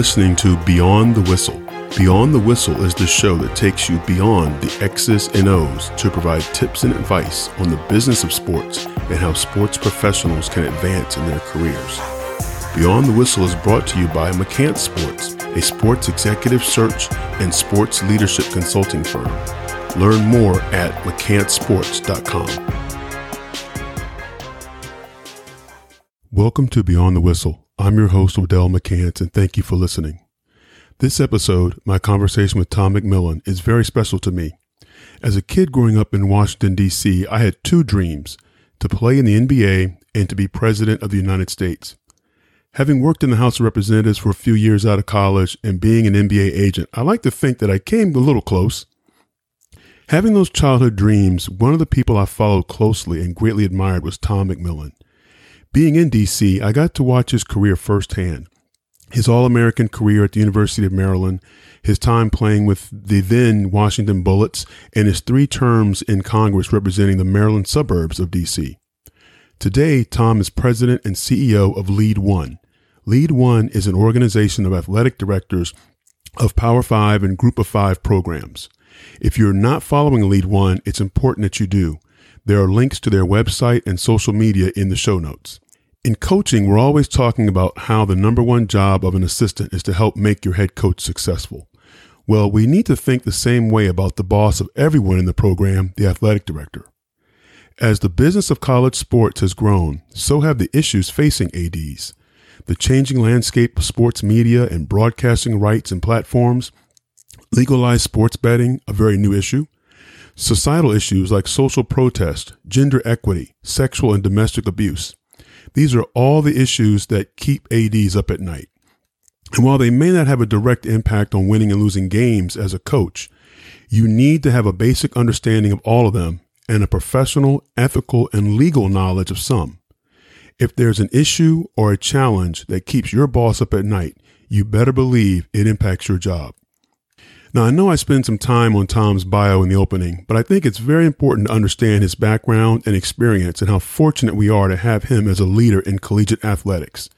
listening to Beyond the Whistle. Beyond the Whistle is the show that takes you beyond the X's and O's to provide tips and advice on the business of sports and how sports professionals can advance in their careers. Beyond the Whistle is brought to you by McCants Sports, a sports executive search and sports leadership consulting firm. Learn more at mccantsports.com. Welcome to Beyond the Whistle. I'm your host, Odell McCants, and thank you for listening. This episode, my conversation with Tom McMillan, is very special to me. As a kid growing up in Washington, D.C., I had two dreams to play in the NBA and to be President of the United States. Having worked in the House of Representatives for a few years out of college and being an NBA agent, I like to think that I came a little close. Having those childhood dreams, one of the people I followed closely and greatly admired was Tom McMillan. Being in DC, I got to watch his career firsthand. His All American career at the University of Maryland, his time playing with the then Washington Bullets, and his three terms in Congress representing the Maryland suburbs of DC. Today, Tom is president and CEO of Lead One. Lead One is an organization of athletic directors of Power Five and Group of Five programs. If you're not following Lead One, it's important that you do. There are links to their website and social media in the show notes. In coaching, we're always talking about how the number one job of an assistant is to help make your head coach successful. Well, we need to think the same way about the boss of everyone in the program, the athletic director. As the business of college sports has grown, so have the issues facing ADs. The changing landscape of sports media and broadcasting rights and platforms, legalized sports betting, a very new issue, societal issues like social protest, gender equity, sexual and domestic abuse, these are all the issues that keep ADs up at night. And while they may not have a direct impact on winning and losing games as a coach, you need to have a basic understanding of all of them and a professional, ethical, and legal knowledge of some. If there's an issue or a challenge that keeps your boss up at night, you better believe it impacts your job. Now, I know I spent some time on Tom's bio in the opening, but I think it's very important to understand his background and experience and how fortunate we are to have him as a leader in collegiate athletics.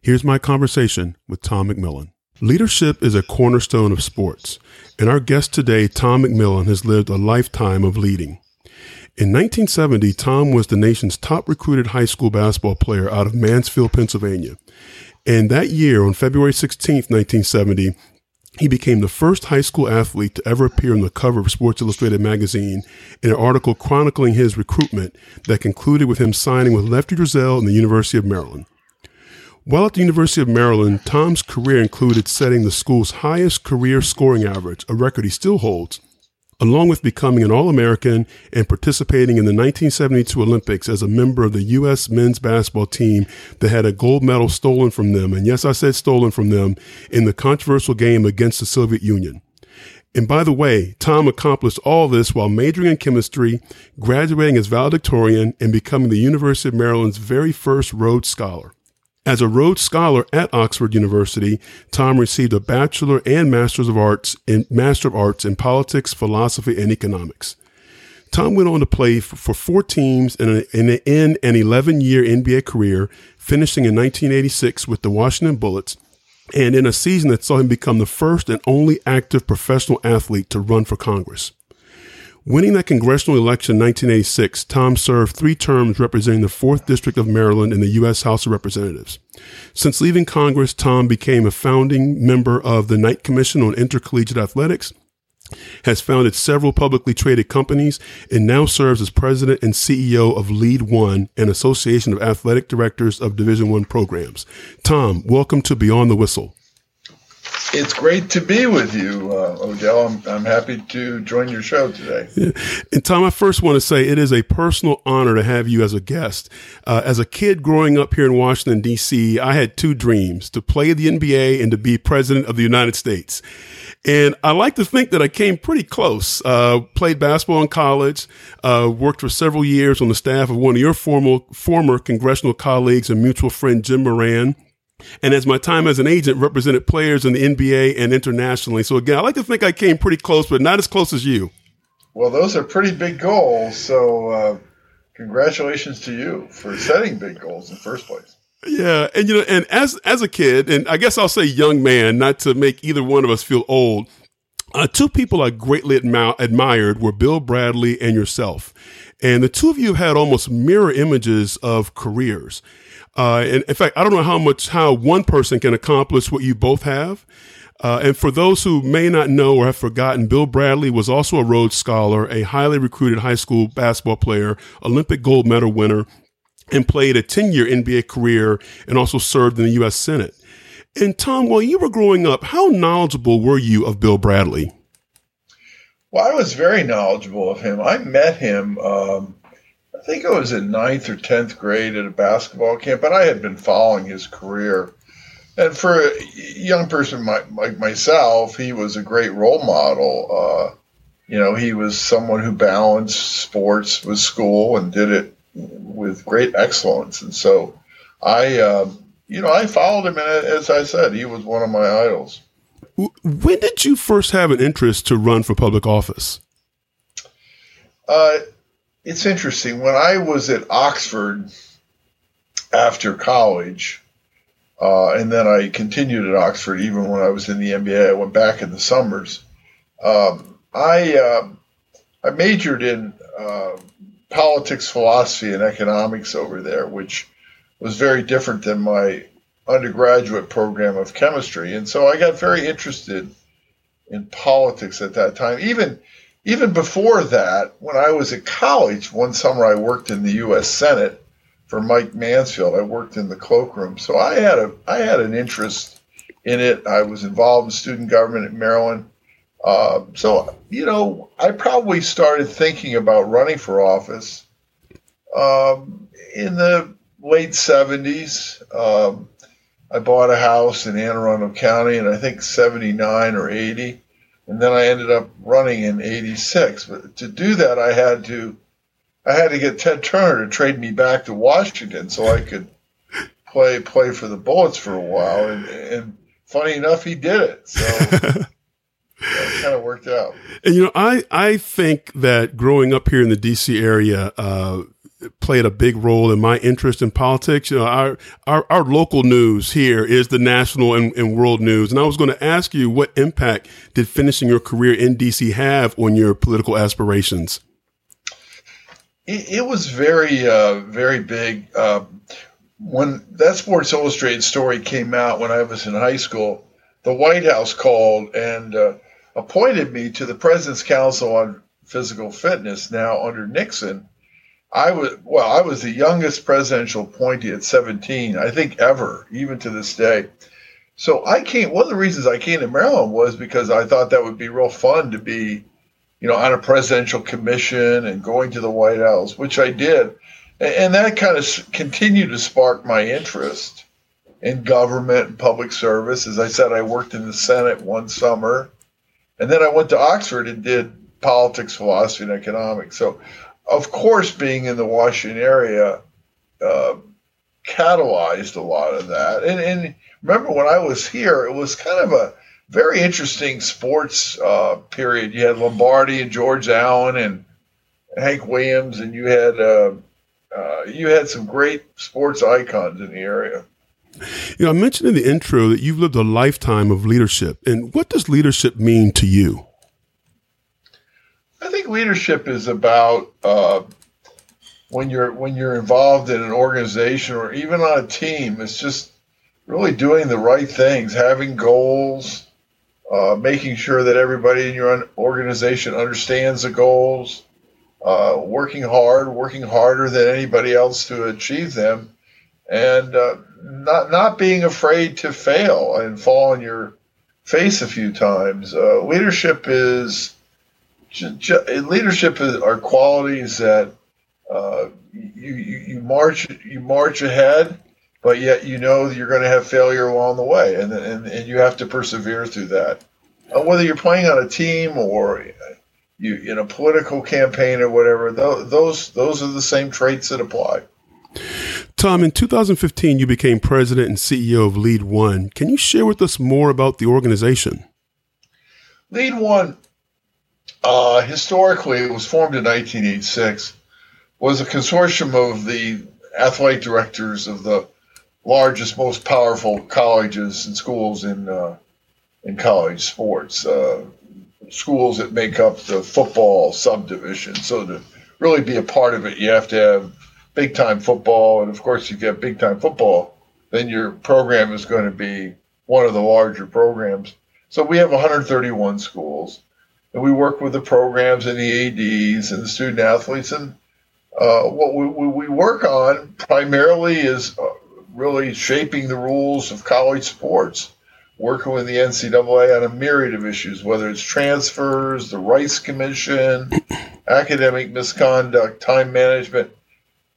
Here's my conversation with Tom McMillan. Leadership is a cornerstone of sports, and our guest today, Tom McMillan, has lived a lifetime of leading. In 1970, Tom was the nation's top recruited high school basketball player out of Mansfield, Pennsylvania. And that year, on February 16, 1970, he became the first high school athlete to ever appear on the cover of Sports Illustrated magazine in an article chronicling his recruitment that concluded with him signing with Lefty Driesell in the University of Maryland. While at the University of Maryland, Tom's career included setting the school's highest career scoring average, a record he still holds, along with becoming an All American and participating in the 1972 Olympics as a member of the U.S. men's basketball team that had a gold medal stolen from them. And yes, I said stolen from them in the controversial game against the Soviet Union. And by the way, Tom accomplished all this while majoring in chemistry, graduating as valedictorian, and becoming the University of Maryland's very first Rhodes Scholar. As a Rhodes Scholar at Oxford University, Tom received a Bachelor and Master's of Arts in Master of Arts in Politics, Philosophy, and Economics. Tom went on to play for four teams in, a, in, a, in an 11 year NBA career, finishing in 1986 with the Washington Bullets, and in a season that saw him become the first and only active professional athlete to run for Congress. Winning that congressional election in 1986, Tom served three terms representing the 4th District of Maryland in the U.S. House of Representatives. Since leaving Congress, Tom became a founding member of the Knight Commission on Intercollegiate Athletics, has founded several publicly traded companies, and now serves as president and CEO of Lead One, an association of athletic directors of Division One programs. Tom, welcome to Beyond the Whistle. It's great to be with you, uh, Odell. I'm, I'm happy to join your show today. Yeah. And Tom, I first want to say it is a personal honor to have you as a guest. Uh, as a kid growing up here in Washington, D.C., I had two dreams to play the NBA and to be president of the United States. And I like to think that I came pretty close. Uh, played basketball in college, uh, worked for several years on the staff of one of your former, former congressional colleagues and mutual friend, Jim Moran and as my time as an agent represented players in the NBA and internationally. So again, I like to think I came pretty close, but not as close as you. Well, those are pretty big goals. So uh, congratulations to you for setting big goals in the first place. Yeah, and you know, and as as a kid, and I guess I'll say young man, not to make either one of us feel old. Uh, two people I greatly admi- admired were Bill Bradley and yourself, and the two of you had almost mirror images of careers. Uh, and in fact, I don't know how much how one person can accomplish what you both have. Uh, and for those who may not know or have forgotten, Bill Bradley was also a Rhodes Scholar, a highly recruited high school basketball player, Olympic gold medal winner, and played a 10 year NBA career and also served in the U.S. Senate. And Tom, while you were growing up, how knowledgeable were you of Bill Bradley? Well, I was very knowledgeable of him. I met him, um, I think I was in ninth or 10th grade at a basketball camp, and I had been following his career. And for a young person like myself, he was a great role model. Uh, you know, he was someone who balanced sports with school and did it with great excellence. And so I, uh, you know, I followed him, and as I said, he was one of my idols. When did you first have an interest to run for public office? Uh, it's interesting. When I was at Oxford after college, uh, and then I continued at Oxford even when I was in the NBA. I went back in the summers. Um, I uh, I majored in uh, politics, philosophy, and economics over there, which was very different than my undergraduate program of chemistry. And so I got very interested in politics at that time. Even even before that, when I was at college, one summer I worked in the U.S. Senate for Mike Mansfield. I worked in the cloakroom, so I had a I had an interest in it. I was involved in student government at Maryland. Uh, so you know, I probably started thinking about running for office um, in the late '70s. Um, I bought a house in Anne Arundel County in I think 79 or 80. And then I ended up running in 86. But to do that, I had to, I had to get Ted Turner to trade me back to Washington so I could play, play for the Bullets for a while. And, and funny enough, he did it. So it kind of worked out. And, you know, I, I think that growing up here in the DC area, uh, played a big role in my interest in politics. You know, our our, our local news here is the national and, and world news, and I was going to ask you what impact did finishing your career in DC have on your political aspirations? It, it was very uh, very big. Uh, when that Sports Illustrated story came out when I was in high school, the White House called and uh, appointed me to the President's Council on Physical Fitness. Now under Nixon I was well, I was the youngest presidential appointee at 17, I think ever, even to this day. So I came. One of the reasons I came to Maryland was because I thought that would be real fun to be, you know, on a presidential commission and going to the White House, which I did, and that kind of continued to spark my interest in government and public service. As I said, I worked in the Senate one summer, and then I went to Oxford and did politics, philosophy, and economics. So of course, being in the Washington area uh, catalyzed a lot of that. And, and, remember, when I was here, it was kind of a very interesting sports uh, period. You had Lombardi and George Allen and Hank Williams, and you had uh, uh you had some great sports icons in the area. You know, I mentioned in the intro that you've lived a lifetime of leadership. And what does leadership mean to you? I think leadership is about uh, when you're when you're involved in an organization or even on a team. It's just really doing the right things, having goals, uh, making sure that everybody in your organization understands the goals, uh, working hard, working harder than anybody else to achieve them, and uh, not not being afraid to fail and fall on your face a few times. Uh, leadership is leadership are qualities that uh, you, you, you march you march ahead, but yet you know you're going to have failure along the way, and and, and you have to persevere through that. Uh, whether you're playing on a team or you in a political campaign or whatever, those those are the same traits that apply. Tom, in 2015, you became president and CEO of Lead One. Can you share with us more about the organization? Lead One uh, historically, it was formed in 1986, was a consortium of the athletic directors of the largest, most powerful colleges and schools in uh, in college sports. Uh, schools that make up the football subdivision. So to really be a part of it, you have to have big time football, and of course, if you have big time football, then your program is going to be one of the larger programs. So we have 131 schools, and we work with the programs and the ADs and the student athletes, and uh, what we, we, work on primarily is uh, really shaping the rules of college sports working with the NCAA on a myriad of issues, whether it's transfers, the Rice Commission, academic misconduct, time management.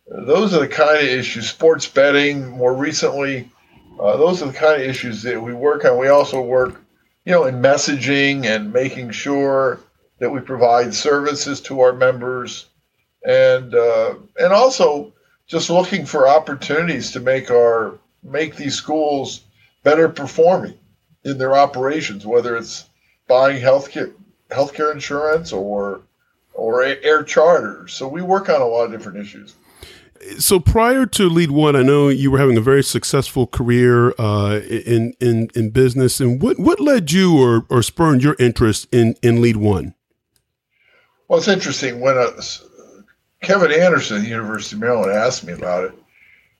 Those are the kind of issues, sports betting more recently. Uh, those are the kind of issues that we work on. We also work, you know, in messaging and making sure that we provide services to our members, and uh, and also just looking for opportunities to make our make these schools better performing in their operations, whether it's buying healthcare healthcare insurance or or air charters. So we work on a lot of different issues. So prior to Lead One, I know you were having a very successful career uh, in in in business. And what what led you or or spurred your interest in in Lead One? Well, it's interesting when uh, Kevin Anderson, University of Maryland, asked me about it.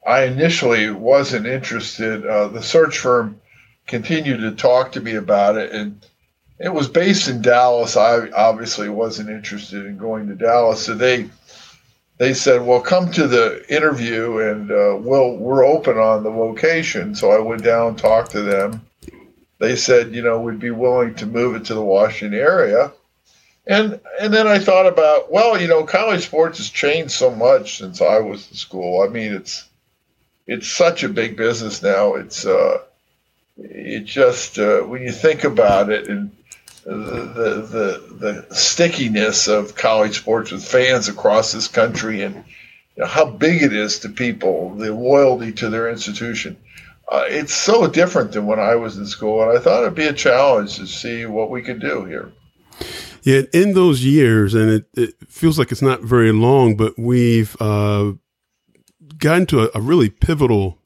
I initially wasn't interested. Uh, the search firm continued to talk to me about it. And it was based in Dallas. I obviously wasn't interested in going to Dallas. So they they said, "Well, come to the interview, and uh, we'll we're open on the location." So I went down, talked to them. They said, "You know, we'd be willing to move it to the Washington area." And and then I thought about, well, you know, college sports has changed so much since I was in school. I mean, it's it's such a big business now. It's uh, it just uh, when you think about it and the, the the stickiness of college sports with fans across this country and you know, how big it is to people, the loyalty to their institution. Uh, it's so different than when I was in school, and I thought it'd be a challenge to see what we could do here. Yeah, in those years, and it, it feels like it's not very long, but we've uh, gotten to a, a really pivotal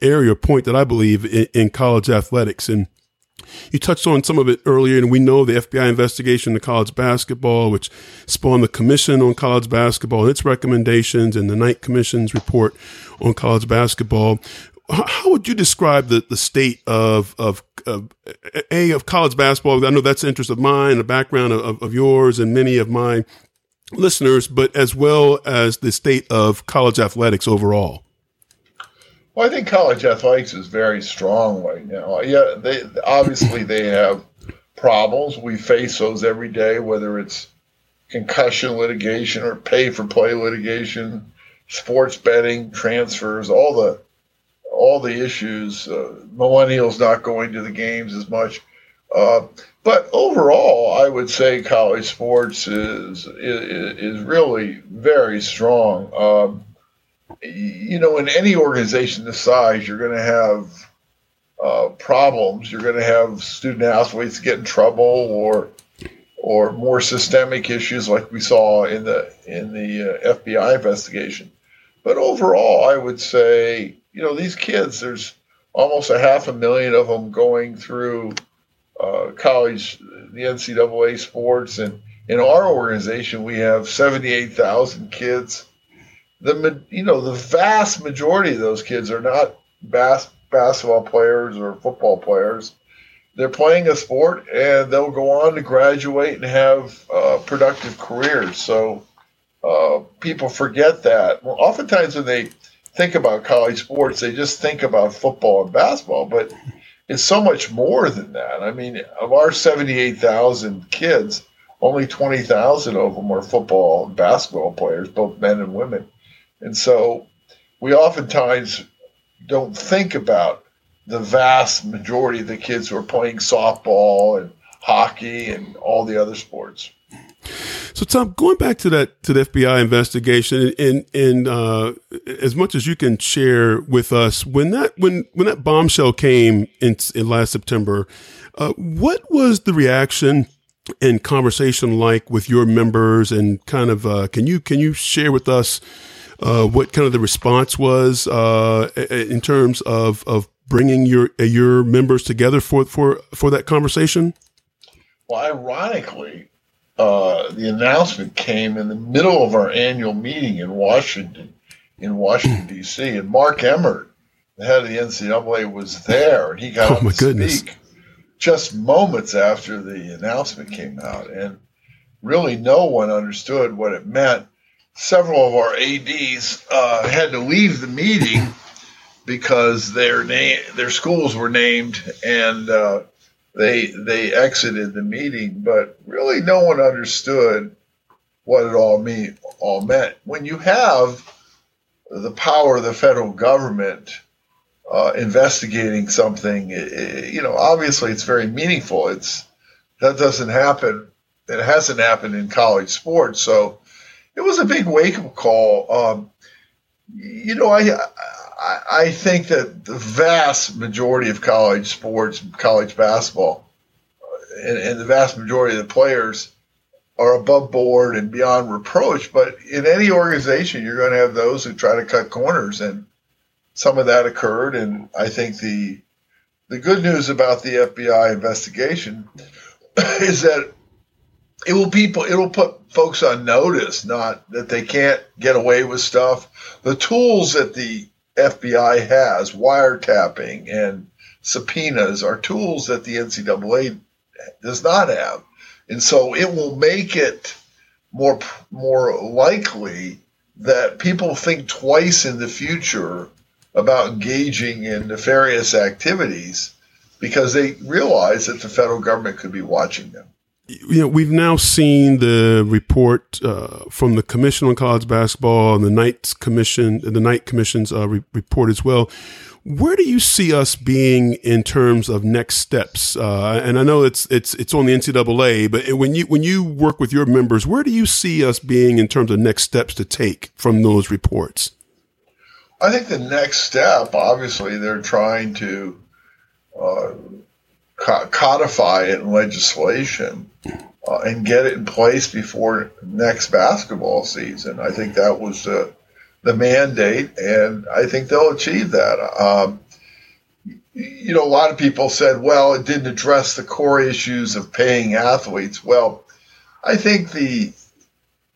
area point that I believe in, in college athletics. And you touched on some of it earlier, and we know the FBI investigation into college basketball, which spawned the Commission on College Basketball and its recommendations, and the Knight Commission's report on college basketball. How would you describe the, the state of, of, of a of college basketball? I know that's the interest of mine, the background of, of yours, and many of my listeners, but as well as the state of college athletics overall. Well, I think college athletics is very strong right now. Yeah, they obviously they have problems. We face those every day, whether it's concussion litigation or pay for play litigation, sports betting, transfers, all the all the issues. Uh, millennials not going to the games as much. Uh, but overall, I would say college sports is is, is really very strong. Um, you know, in any organization this size, you're going to have uh, problems. You're going to have student athletes get in trouble, or or more systemic issues like we saw in the in the uh, FBI investigation. But overall, I would say, you know, these kids, there's almost a half a million of them going through uh, college, the NCAA sports, and in our organization, we have 78,000 kids the you know the vast majority of those kids are not bas- basketball players or football players. They're playing a sport and they'll go on to graduate and have uh, productive careers. So uh, people forget that. Well, oftentimes when they think about college sports, they just think about football and basketball, but it's so much more than that. I mean, of our 78,000 kids, only 20,000 of them are football and basketball players, both men and women. And so we oftentimes don't think about the vast majority of the kids who are playing softball and hockey and all the other sports. So, Tom, going back to that to the FBI investigation, and and uh, as much as you can share with us, when that when when that bombshell came in, in last September, uh, what was the reaction and conversation like with your members? And kind of, uh, can you can you share with us uh, what kind of the response was uh, in terms of of bringing your your members together for for for that conversation? Well, ironically, uh, the announcement came in the middle of our annual meeting in Washington, in Washington D.C., and Mark Emmert, the head of the NCAA, was there, and he got oh, my to goodness. speak just moments after the announcement came out, and really no one understood what it meant. Several of our ADs uh, had to leave the meeting because their name, their schools were named, and uh, they they exited the meeting, but really no one understood what it all mean all meant. When you have the power of the federal government uh, investigating something, it, you know, obviously it's very meaningful. It's that doesn't happen. It hasn't happened in college sports, so it was a big wake up call. Um, you know, I I, think that the vast majority of college sports, college basketball, and, and, the vast majority of the players are above board and beyond reproach. But in any organization, you're going to have those who try to cut corners, and some of that occurred. And I think the the good news about the FBI investigation is that it will people it will put folks on notice, not that they can't get away with stuff. The tools that the FBI has, wiretapping and subpoenas, are tools that the NCAA does not have. And so it will make it more more likely that people think twice in the future about engaging in nefarious activities because they realize that the federal government could be watching them you know, we've now seen the report uh, from the Commission on College Basketball and the Knights Commission, the Knight Commission's uh, re- report as well. Where do you see us being in terms of next steps? Uh, and I know it's it's it's on the NCAA, but when you when you work with your members, where do you see us being in terms of next steps to take from those reports? I think the next step, obviously, they're trying to uh, codify it in legislation uh, and get it in place before next basketball season. I think that was the the mandate, and I think they'll achieve that. Um, you know, a lot of people said, well, it didn't address the core issues of paying athletes. Well, I think the,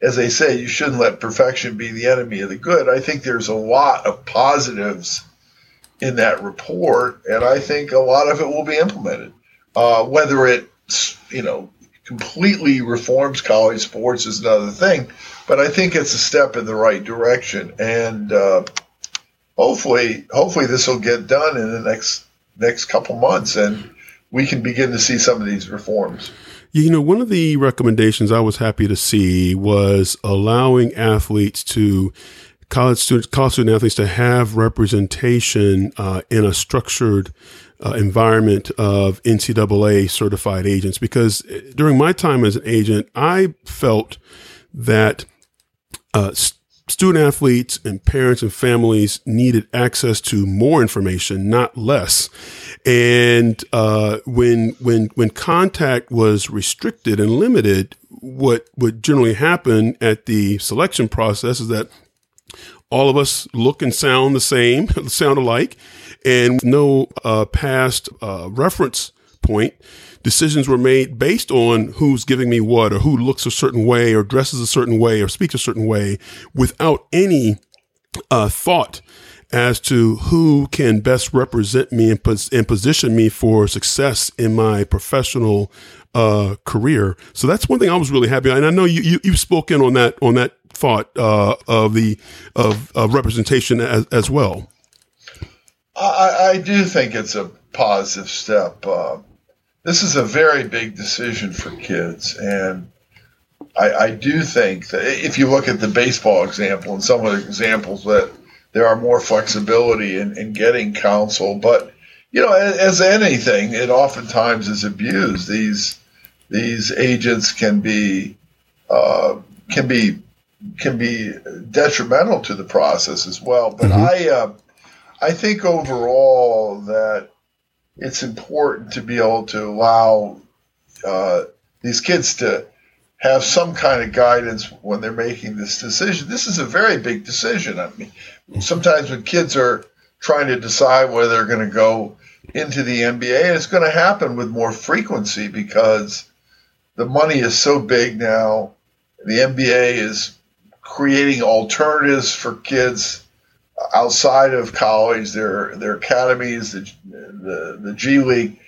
as they say, you shouldn't let perfection be the enemy of the good. I think there's a lot of positives in that report, and I think a lot of it will be implemented. Uh, whether it, you know, completely reforms college sports is another thing, but I think it's a step in the right direction, and uh, hopefully, hopefully this will get done in the next next couple months, and we can begin to see some of these reforms. You know, one of the recommendations I was happy to see was allowing athletes to college students, college student athletes to have representation uh, in a structured uh, environment of NCAA certified agents. Because during my time as an agent, I felt that uh, student athletes and parents and families needed access to more information, not less. And uh, when when when contact was restricted and limited, what would generally happen at the selection process is that all of us look and sound the same, sound alike, and no uh, past uh, reference point. Decisions were made based on who's giving me what, or who looks a certain way, or dresses a certain way, or speaks a certain way, without any uh, thought as to who can best represent me and, pos- and position me for success in my professional uh, career. So that's one thing I was really happy. And I know you, you have spoken on that on that thought uh, of the of, of representation as, as well. I, I, do think it's a positive step. Uh, this is a very big decision for kids, and I, I, do think that if you look at the baseball example and some of the examples that there are more flexibility in, in getting counsel, but you know, as, as anything, it oftentimes is abused. These these agents can be uh, can be can be detrimental to the process as well. But mm-hmm. I, uh, I think overall that it's important to be able to allow uh, these kids to have some kind of guidance when they're making this decision. This is a very big decision. I mean, sometimes when kids are trying to decide whether they're going to go into the NBA, it's going to happen with more frequency because the money is so big now. The NBA is creating alternatives for kids outside of college, their their academies, the, the the G League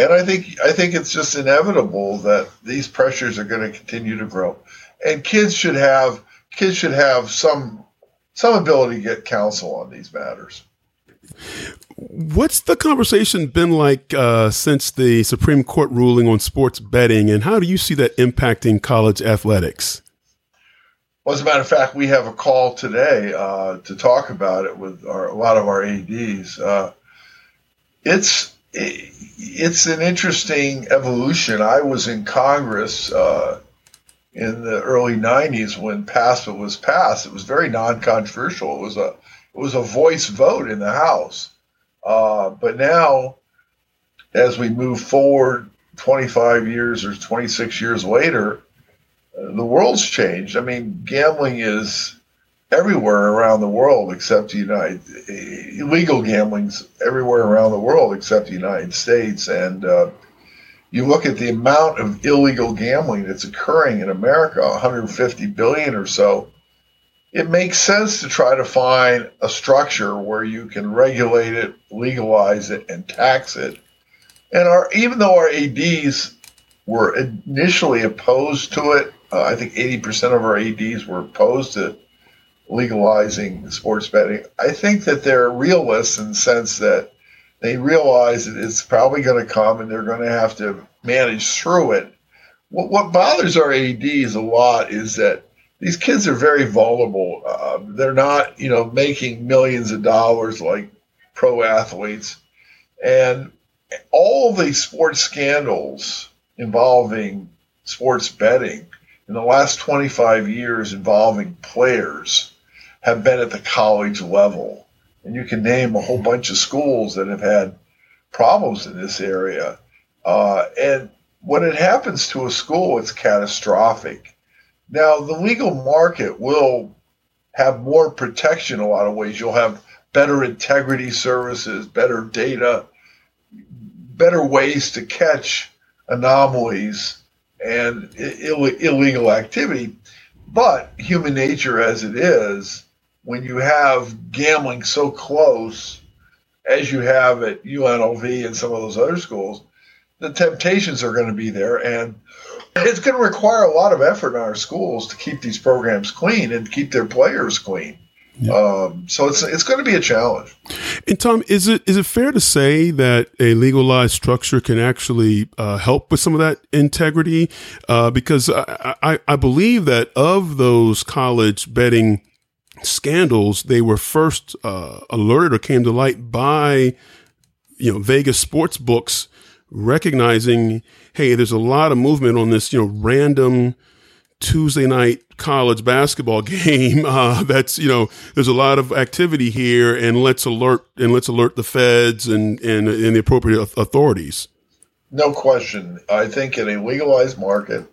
and I think I think it's just inevitable that these pressures are going to continue to grow, and kids should have kids should have some some ability to get counsel on these matters. What's the conversation been like uh, since the Supreme Court ruling on sports betting, and how do you see that impacting college athletics? Well, as a matter of fact, we have a call today uh, to talk about it with our, a lot of our ADs. Uh, it's it's an interesting evolution. I was in Congress uh, in the early '90s when PASPA was passed. It was very non-controversial. It was a it was a voice vote in the House. Uh, but now, as we move forward, 25 years or 26 years later, the world's changed. I mean, gambling is everywhere around the world except the United illegal gambling's everywhere around the world except the United States and uh, you look at the amount of illegal gambling that's occurring in America 150 billion or so it makes sense to try to find a structure where you can regulate it legalize it and tax it and our even though our ADs were initially opposed to it uh, I think 80% of our ADs were opposed to legalizing sports betting. I think that they're realists in the sense that they realize that it's probably going to come and they're going to have to manage through it. What, what bothers our ADs a lot is that these kids are very vulnerable. Uh, they're not, you know, making millions of dollars like pro athletes. And all the sports scandals involving sports betting in the last 25 years involving players have been at the college level. And you can name a whole bunch of schools that have had problems in this area. Uh, and when it happens to a school, it's catastrophic. Now, the legal market will have more protection a lot of ways. You'll have better integrity services, better data, better ways to catch anomalies and Ill- illegal activity. But human nature as it is, when you have gambling so close as you have at UNLV and some of those other schools, the temptations are going to be there. And it's going to require a lot of effort in our schools to keep these programs clean and keep their players clean. Yeah. Um, so it's it's going to be a challenge. And Tom, is it is it fair to say that a legalized structure can actually uh, help with some of that integrity? Uh, because I, I, I believe that of those college betting scandals, they were first uh, alerted or came to light by you know Vegas sports books recognizing, hey, there's a lot of movement on this, you know, random Tuesday night college basketball game. Uh, that's you know, there's a lot of activity here, and let's alert and let's alert the feds and and, and the appropriate authorities. No question. I think in a legalized market,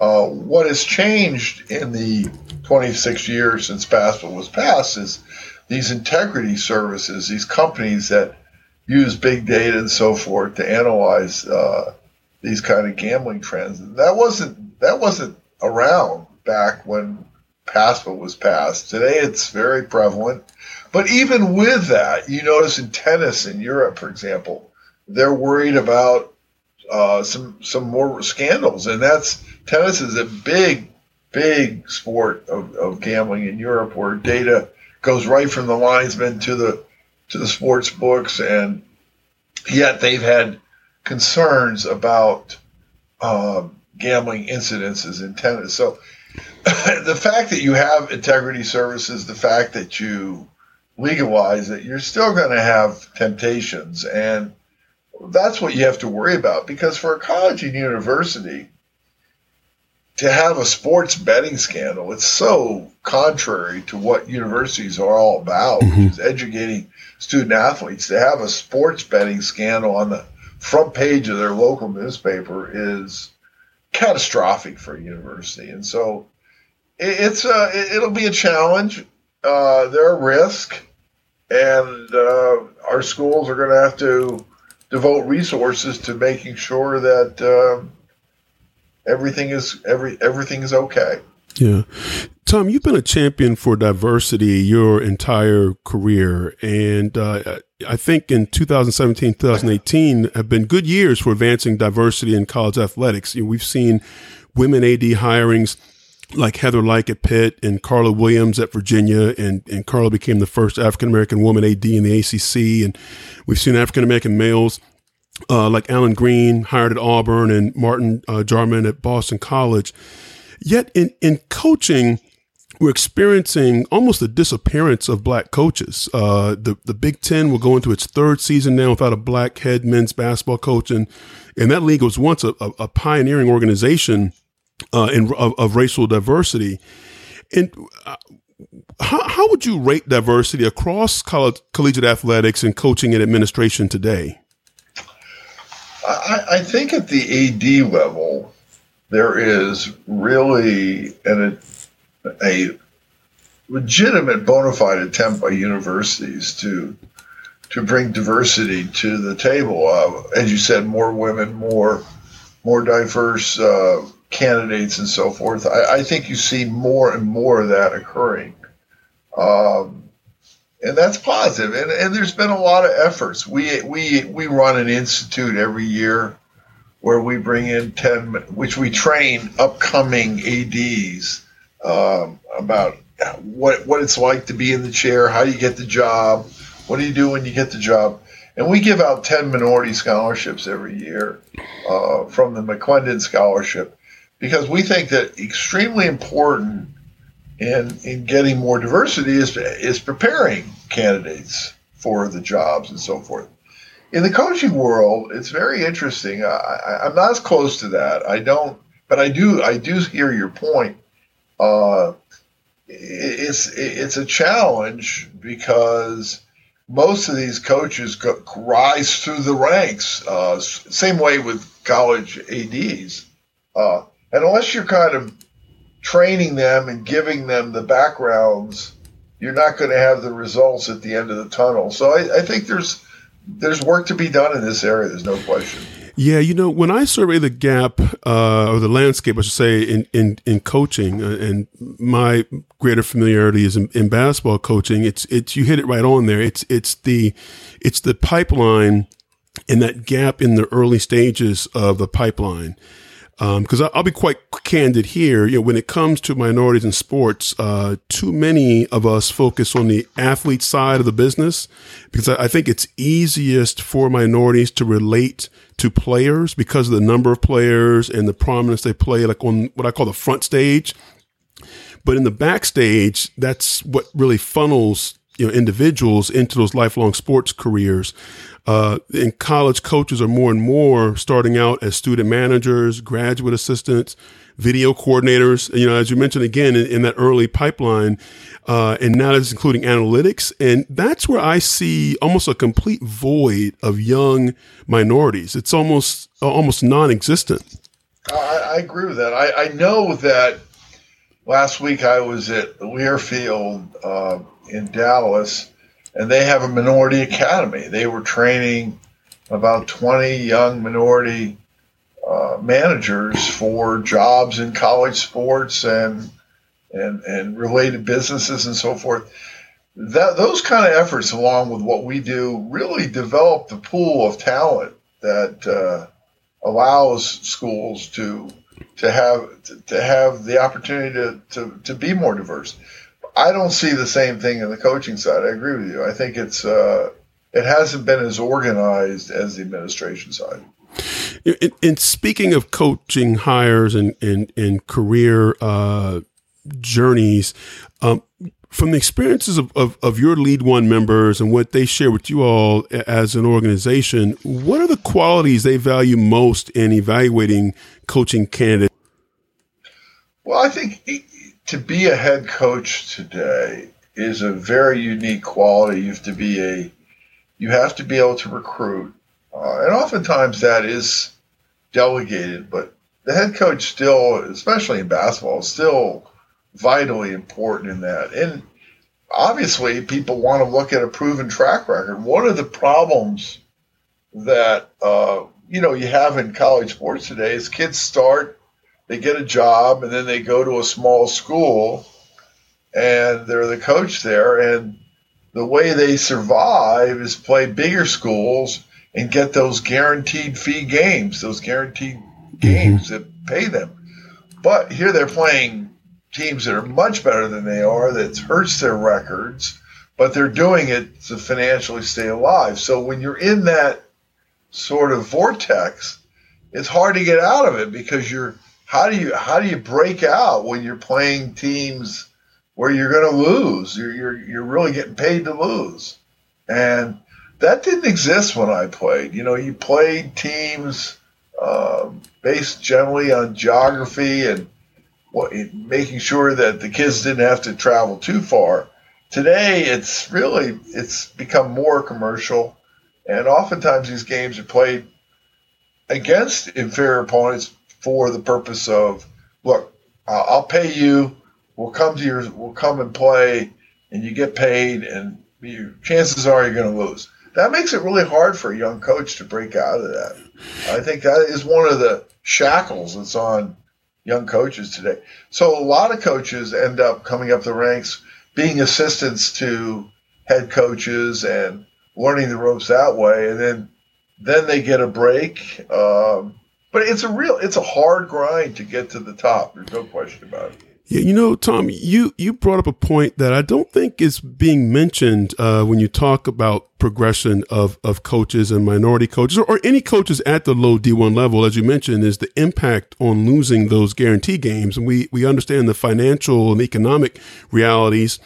uh, what has changed in the 26 years since PASPA was passed is these integrity services, these companies that use big data and so forth to analyze uh, these kind of gambling trends. That wasn't that wasn't around back when PASPA was passed. Today it's very prevalent. But even with that, you notice in tennis in Europe, for example, they're worried about uh, some some more scandals, and that's tennis is a big, big sport of, of gambling in Europe where data goes right from the linesman to the to the sports books, and yet they've had concerns about um, gambling incidences in tennis. So the fact that you have integrity services, the fact that you legalize it, you're still going to have temptations, and that's what you have to worry about. Because for a college and university, to have a sports betting scandal, it's so contrary to what universities are all about, mm-hmm. which is educating student athletes. To have a sports betting scandal on the front page of their local newspaper is catastrophic for a university. And so it, it's uh, it, will be a challenge. Uh, there are risks, and uh, our schools are going to have to devote resources to making sure that uh, everything is every everything is okay. Yeah. Tom, you've been a champion for diversity your entire career. And uh, I think in 2017, 2018 have been good years for advancing diversity in college athletics. You know, we've seen women AD hirings like Heather Lyke at Pitt and Carla Williams at Virginia. And, and Carla became the first African American woman AD in the ACC. And we've seen African American males uh, like Allen Greene hired at Auburn and Martin uh, Jarmond at Boston College. Yet in, in coaching, we're experiencing almost a disappearance of black coaches. Uh, the the Big Ten will go into its third season now without a black head men's basketball coach, and and that league was once a, a, pioneering organization uh, in of, of, racial diversity. And uh, how how would you rate diversity across college, collegiate athletics and coaching and administration today? I, I think at the AD level, there is really and an, a legitimate bona fide attempt by universities to to bring diversity to the table. Uh, as you said, more women, more more diverse uh, candidates, and so forth. I, I, think you see more and more of that occurring, um, and that's positive. And, and there's been a lot of efforts. We we we run an institute every year where we bring in 10, which we train upcoming ADs um, about what, what it's like to be in the chair, how you get the job, what do you do when you get the job. And we give out 10 minority scholarships every year uh, from the McLendon Scholarship because we think that extremely important in, in getting more diversity is, is preparing candidates for the jobs and so forth in the coaching world, it's very interesting. I, am not as close to that. I don't, but I do. I do hear your point. Uh, it's it's a challenge because most of these coaches go, rise through the ranks. Uh, same way with college ADs, uh, and unless you're kind of training them and giving them the backgrounds, you're not going to have the results at the end of the tunnel. So I, I think there's there's work to be done in this area. There's no question. Yeah, you know, when I survey the gap uh, or the landscape, I should say, in in, in coaching, uh, and my greater familiarity is in, in, basketball coaching. It's it's you hit it right on there. It's it's the it's the pipeline and that gap in the early stages of the pipeline because um, I'll be quite candid here. You know, when it comes to minorities in sports, uh, too many of us focus on the athlete side of the business because I, I think it's easiest for minorities to relate to players because of the number of players and the prominence they play, like on what I call the front stage. But in the backstage, that's what really funnels you know individuals into those lifelong sports careers. Uh, and college coaches are more and more starting out as student managers, graduate assistants, video coordinators. You know, as you mentioned again in, in that early pipeline, uh, and now it's including analytics, and that's where I see almost a complete void of young minorities. It's almost almost non-existent. I, I agree with that. I, I, know that last week I was at Learfield uh, in Dallas and they have a minority academy. They were training about 20 young minority uh, managers for jobs in college sports and and and related businesses and so forth. That those kind of efforts, along with what we do, really develop the pool of talent that uh, allows schools to to have to, have the opportunity to, to, to be more diverse. I don't see the same thing in the coaching side. I agree with you. I think it's uh, it hasn't been as organized as the administration side. And, speaking of coaching hires and and, and career uh, journeys, um, from the experiences of, of, of, your lead one members and what they share with you all as an organization, what are the qualities they value most in evaluating coaching candidates? Well, I think to be a head coach today is a very unique quality. You have to be a you have to be able to recruit, uh, and oftentimes that is delegated. But the head coach still, especially in basketball, is still vitally important in that. And obviously, people want to look at a proven track record. One of the problems that uh, you know you have in college sports today is kids start, they get a job, and then they go to a small school, and they're the coach there, and the way they survive is play bigger schools and get those guaranteed fee games, those guaranteed games mm-hmm. that pay them. But here they're playing teams that are much better than they are, that hurts their records, but they're doing it to financially stay alive. So when you're in that sort of vortex, it's hard to get out of it because you're how do you how do you break out when you're playing teams where you're going to lose? You're, you're you're really getting paid to lose, and that didn't exist when I played. You know, you played teams uh, based generally on geography and what, making sure that the kids didn't have to travel too far. Today, it's really it's become more commercial, and oftentimes these games are played against inferior opponents for the purpose of look, I'll pay you. We'll come to your. We'll come and play, and you get paid, and you, chances are you're going to lose that makes it really hard for a young coach to break out of that. I think that is one of the shackles that's on young coaches today. So a lot of coaches end up coming up the ranks, being assistants to head coaches and learning the ropes that way, and then then they get a break. Um, but it's a real, it's a hard grind to get to the top. There's no question about it. Yeah, you know, Tom, you you brought up a point that I don't think is being mentioned uh, when you talk about progression of of coaches and minority coaches or, or any coaches at the low D one level, as you mentioned, is the impact on losing those guarantee games, and we we understand the financial and economic realities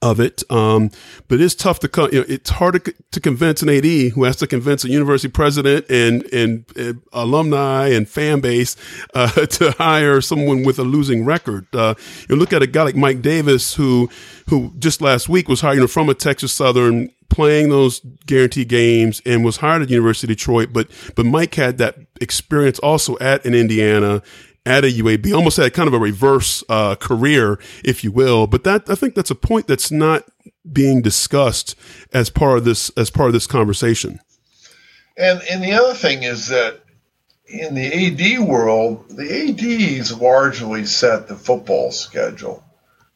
of it. Um, but it's tough to, come. you know, it's hard to, to convince an AD who has to convince a university president and, and, and alumni and fan base, uh, to hire someone with a losing record. Uh, you look at a guy like Mike Davis, who, who just last week was hired from a Texas Southern playing those guarantee games and was hired at University of Detroit. But, but Mike had that experience also at an Indiana at a UAB, almost had kind of a reverse uh, career, if you will. But that I think that's a point that's not being discussed as part of this as part of this conversation. And and the other thing is that in the AD world, the ADs largely set the football schedule,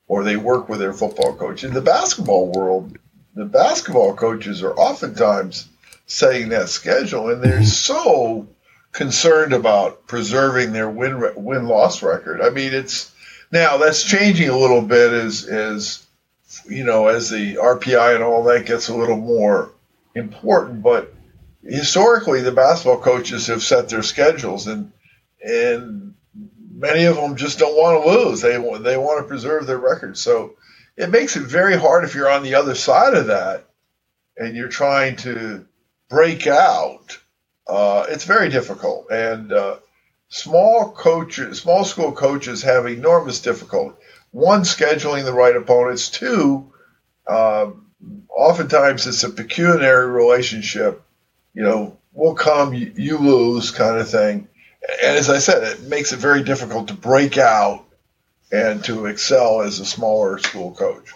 or they work with their football coach. In the basketball world, the basketball coaches are oftentimes setting that schedule, and they're mm-hmm. so concerned about preserving their win win loss record. I mean, it's now that's changing a little bit as as you know as the RPI and all that gets a little more important. But historically, the basketball coaches have set their schedules, and and many of them just don't want to lose. They they want to preserve their record. So it makes it very hard if you're on the other side of that and you're trying to break out uh, it's very difficult, and uh, small coaches, small school coaches have enormous difficulty. One, scheduling the right opponents. Two, uh, oftentimes it's a pecuniary relationship. You know, we'll come, you, you lose, kind of thing. And as I said, it makes it very difficult to break out and to excel as a smaller school coach.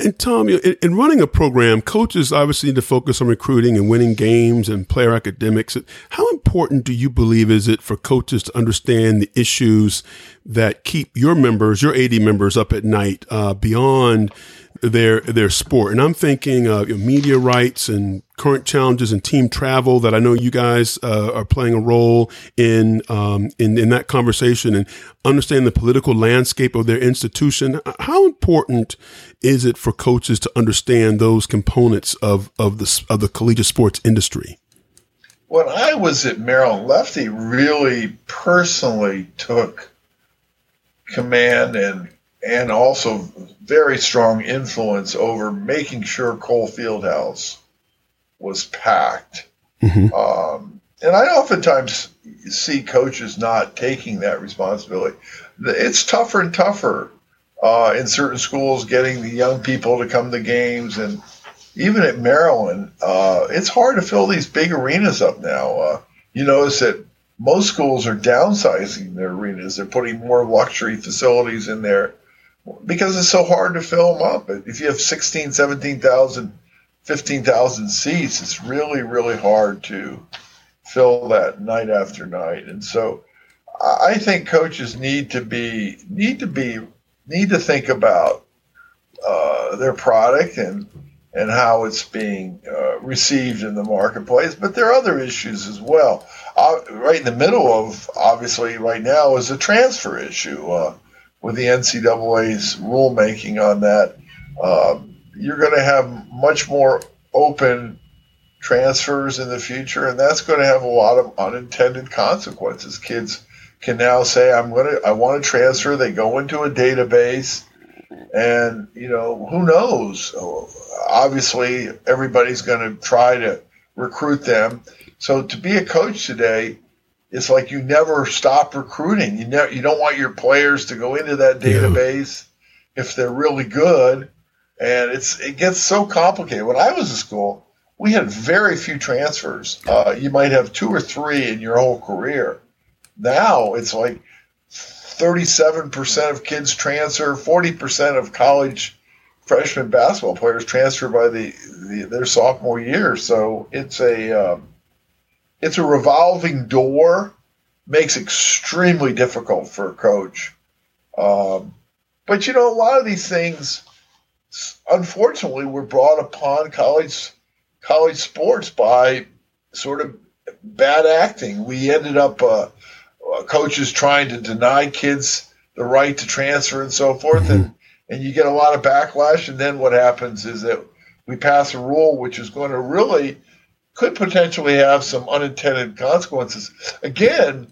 And Tom, in, in, running a program, coaches obviously need to focus on recruiting and winning games and player academics. How important do you believe is it for coaches to understand the issues that keep your members, your AD members, up at night uh, beyond their their sport. And I'm thinking uh, media rights and current challenges and team travel that I know you guys uh, are playing a role in, um, in in that conversation and understand the political landscape of their institution. How important is it for coaches to understand those components of of the of the collegiate sports industry? When I was at Maryland, Lefty really personally took command and and also very strong influence over making sure Cole Fieldhouse was packed. Mm-hmm. Um, and I oftentimes see coaches not taking that responsibility. It's tougher and tougher uh, in certain schools getting the young people to come to games, and even at Maryland, uh, it's hard to fill these big arenas up now. Uh, you notice that most schools are downsizing their arenas. They're putting more luxury facilities in there because it's so hard to fill them up. If you have 16, 17,000, 15,000 seats, it's really, really hard to fill that night after night. And so I think coaches need to be, need to be, need to think about uh, their product and, and how it's being uh, received in the marketplace. But there are other issues as well. Uh, right in the middle of, obviously, right now is a transfer issue uh, with the NCAA's rulemaking on that. Um, you're going to have much more open transfers in the future, and that's going to have a lot of unintended consequences. Kids can now say, "I'm going to, I want to transfer." They go into a database, and you know, who knows? Obviously, everybody's going to try to recruit them. So to be a coach today, it's like you never stop recruiting. You never, you don't want your players to go into that database yeah. if they're really good, and it's it gets so complicated. When I was in school, we had very few transfers. Uh, you might have two or three in your whole career. Now it's like 37% of kids transfer, 40% of college freshman basketball players transfer by the, the their sophomore year. So it's a um, it's a revolving door. Makes extremely difficult for a coach. Um, but you know, a lot of these things, unfortunately, were brought upon college college sports by sort of bad acting. We ended up uh, uh, coaches trying to deny kids the right to transfer and so forth, mm-hmm. and and you get a lot of backlash. And then what happens is that we pass a rule which is going to really could potentially have some unintended consequences. Again,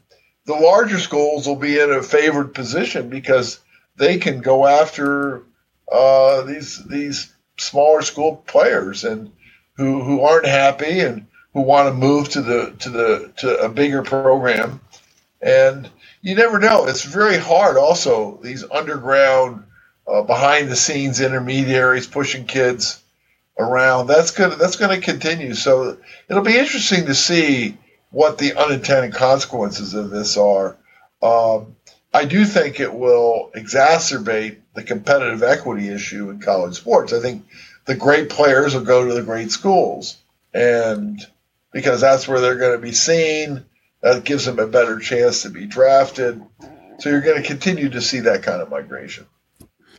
the larger schools will be in a favored position because they can go after uh, these these smaller school players and who who aren't happy and who want to move to the to the to a bigger program and you never know it's very hard also these underground uh, behind the scenes intermediaries pushing kids around. That's good that's going to continue. So it'll be interesting to see what the unintended consequences of this are. Um, i do think it will exacerbate the competitive equity issue in college sports. I think the great players will go to the great schools, and because that's where they're going to be seen, that gives them a better chance to be drafted. So you're going to continue to see that kind of migration.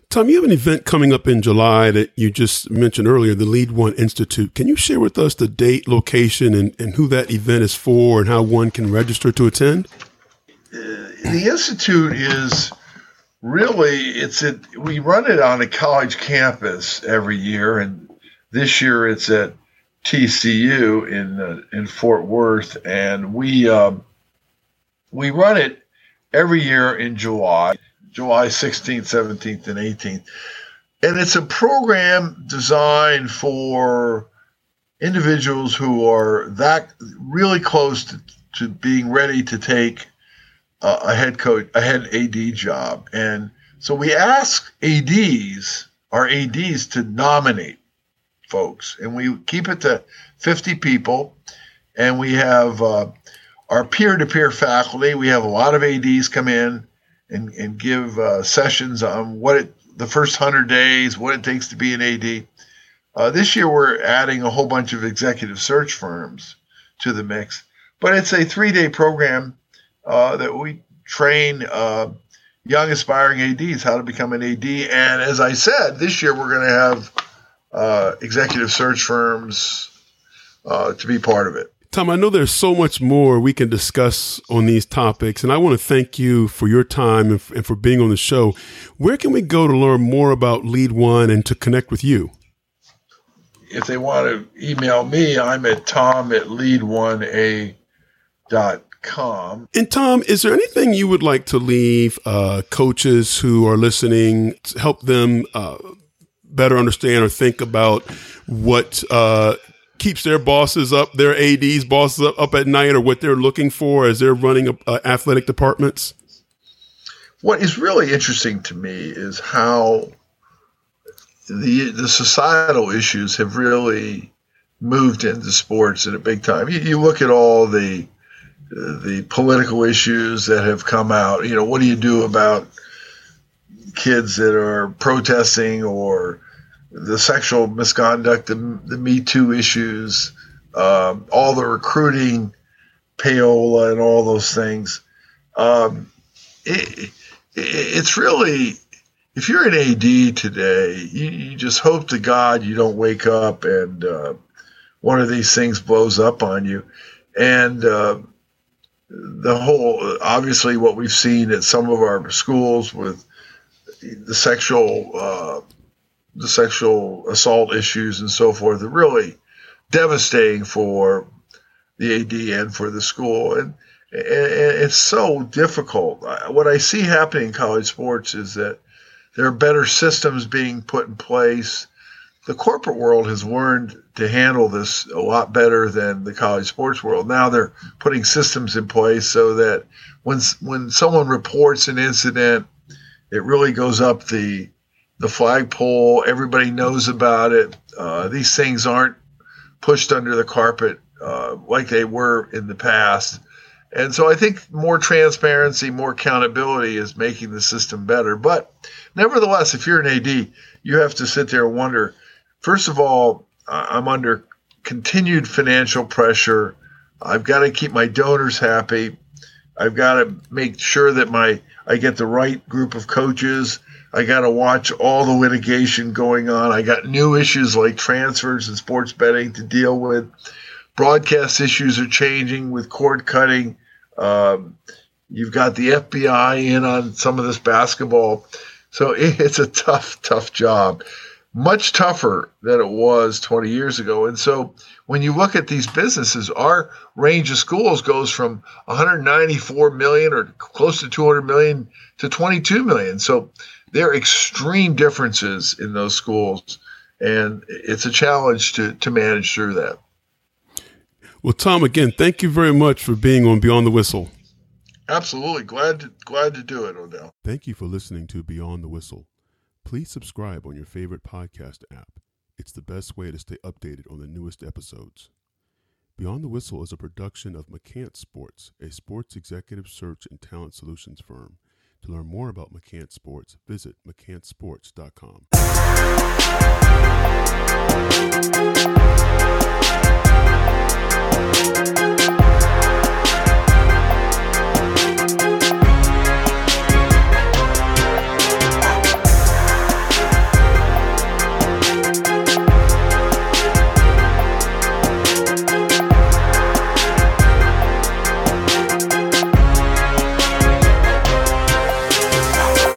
Tom, you have an event coming up in July that you just mentioned earlier, the Lead One Institute. Can you share with us the date, location, and, and who that event is for and how one can register to attend? Uh, the Institute is really it's it we run it on a college campus every year and this year it's at TCU in uh, in Fort Worth and we um, we run it every year in July July 16th 17th and 18th and it's a program designed for individuals who are that really close to, to being ready to take a head coach, a head AD job. And so we ask ADs, our ADs, to nominate folks, and we keep it to 50 people. And we have uh, our peer to peer faculty. We have a lot of ADs come in and, and give uh, sessions on what it, the first 100 days, what it takes to be an AD. Uh, this year, we're adding a whole bunch of executive search firms to the mix, but it's a three day program uh, that we train uh, young aspiring ADs how to become an AD. And as I said, this year we're going to have uh, executive search firms uh, to be part of it. Tom, I know there's so much more we can discuss on these topics, and I want to thank you for your time and, f- and for being on the show. Where can we go to learn more about Lead One and to connect with you? If they want to email me, I'm at tom at lead1a dot com. And Tom, is there anything you would like to leave uh, coaches who are listening to help them uh, better understand or think about what uh, keeps their bosses up, their ads bosses up, up, at night, or what they're looking for as they're running uh, athletic departments? What is really interesting to me is how the the societal issues have really moved into sports at a big time. You, you look at all the the political issues that have come out. You know, what do you do about kids that are protesting or the sexual misconduct, the, the Me Too issues, um, all the recruiting, payola, and all those things. Um, it, it, it's really, if you're an AD today, you, you, just hope to God you don't wake up and uh, one of these things blows up on you. And uh, the whole, obviously, what we've seen at some of our schools with the sexual uh, the sexual assault issues and so forth are really devastating for the AD and for the school. And, and it's so difficult. What I see happening in college sports is that there are better systems being put in place. The corporate world has learned to handle this a lot better than the college sports world. Now they're putting systems in place so that when when someone reports an incident, it really goes up the the flagpole. Everybody knows about it. Uh, these things aren't pushed under the carpet uh, like they were in the past. And so I think more transparency, more accountability is making the system better. But nevertheless, if you're an AD, you have to sit there and wonder first of all, I'm under continued financial pressure. I've got to keep my donors happy. I've got to make sure that my I get the right group of coaches. I got to watch all the litigation going on. I got new issues like transfers and sports betting to deal with. Broadcast issues are changing with cord cutting. Um, you've got the FBI in on some of this basketball. So it's a tough, tough job. Much tougher than it was 20 years ago. And so when you look at these businesses, our range of schools goes from 194 million or close to 200 million to 22 million. So there are extreme differences in those schools, and it's a challenge to, to manage through that. Well, Tom, again, thank you very much for being on Beyond the Whistle. Absolutely. Glad to, glad to do it, Odell. Thank you for listening to Beyond the Whistle. Please subscribe on your favorite podcast app. It's the best way to stay updated on the newest episodes. Beyond the Whistle is a production of McLendon Sports, a sports executive search and talent solutions firm. To learn more about McLendon Sports, visit mclendonsports.com.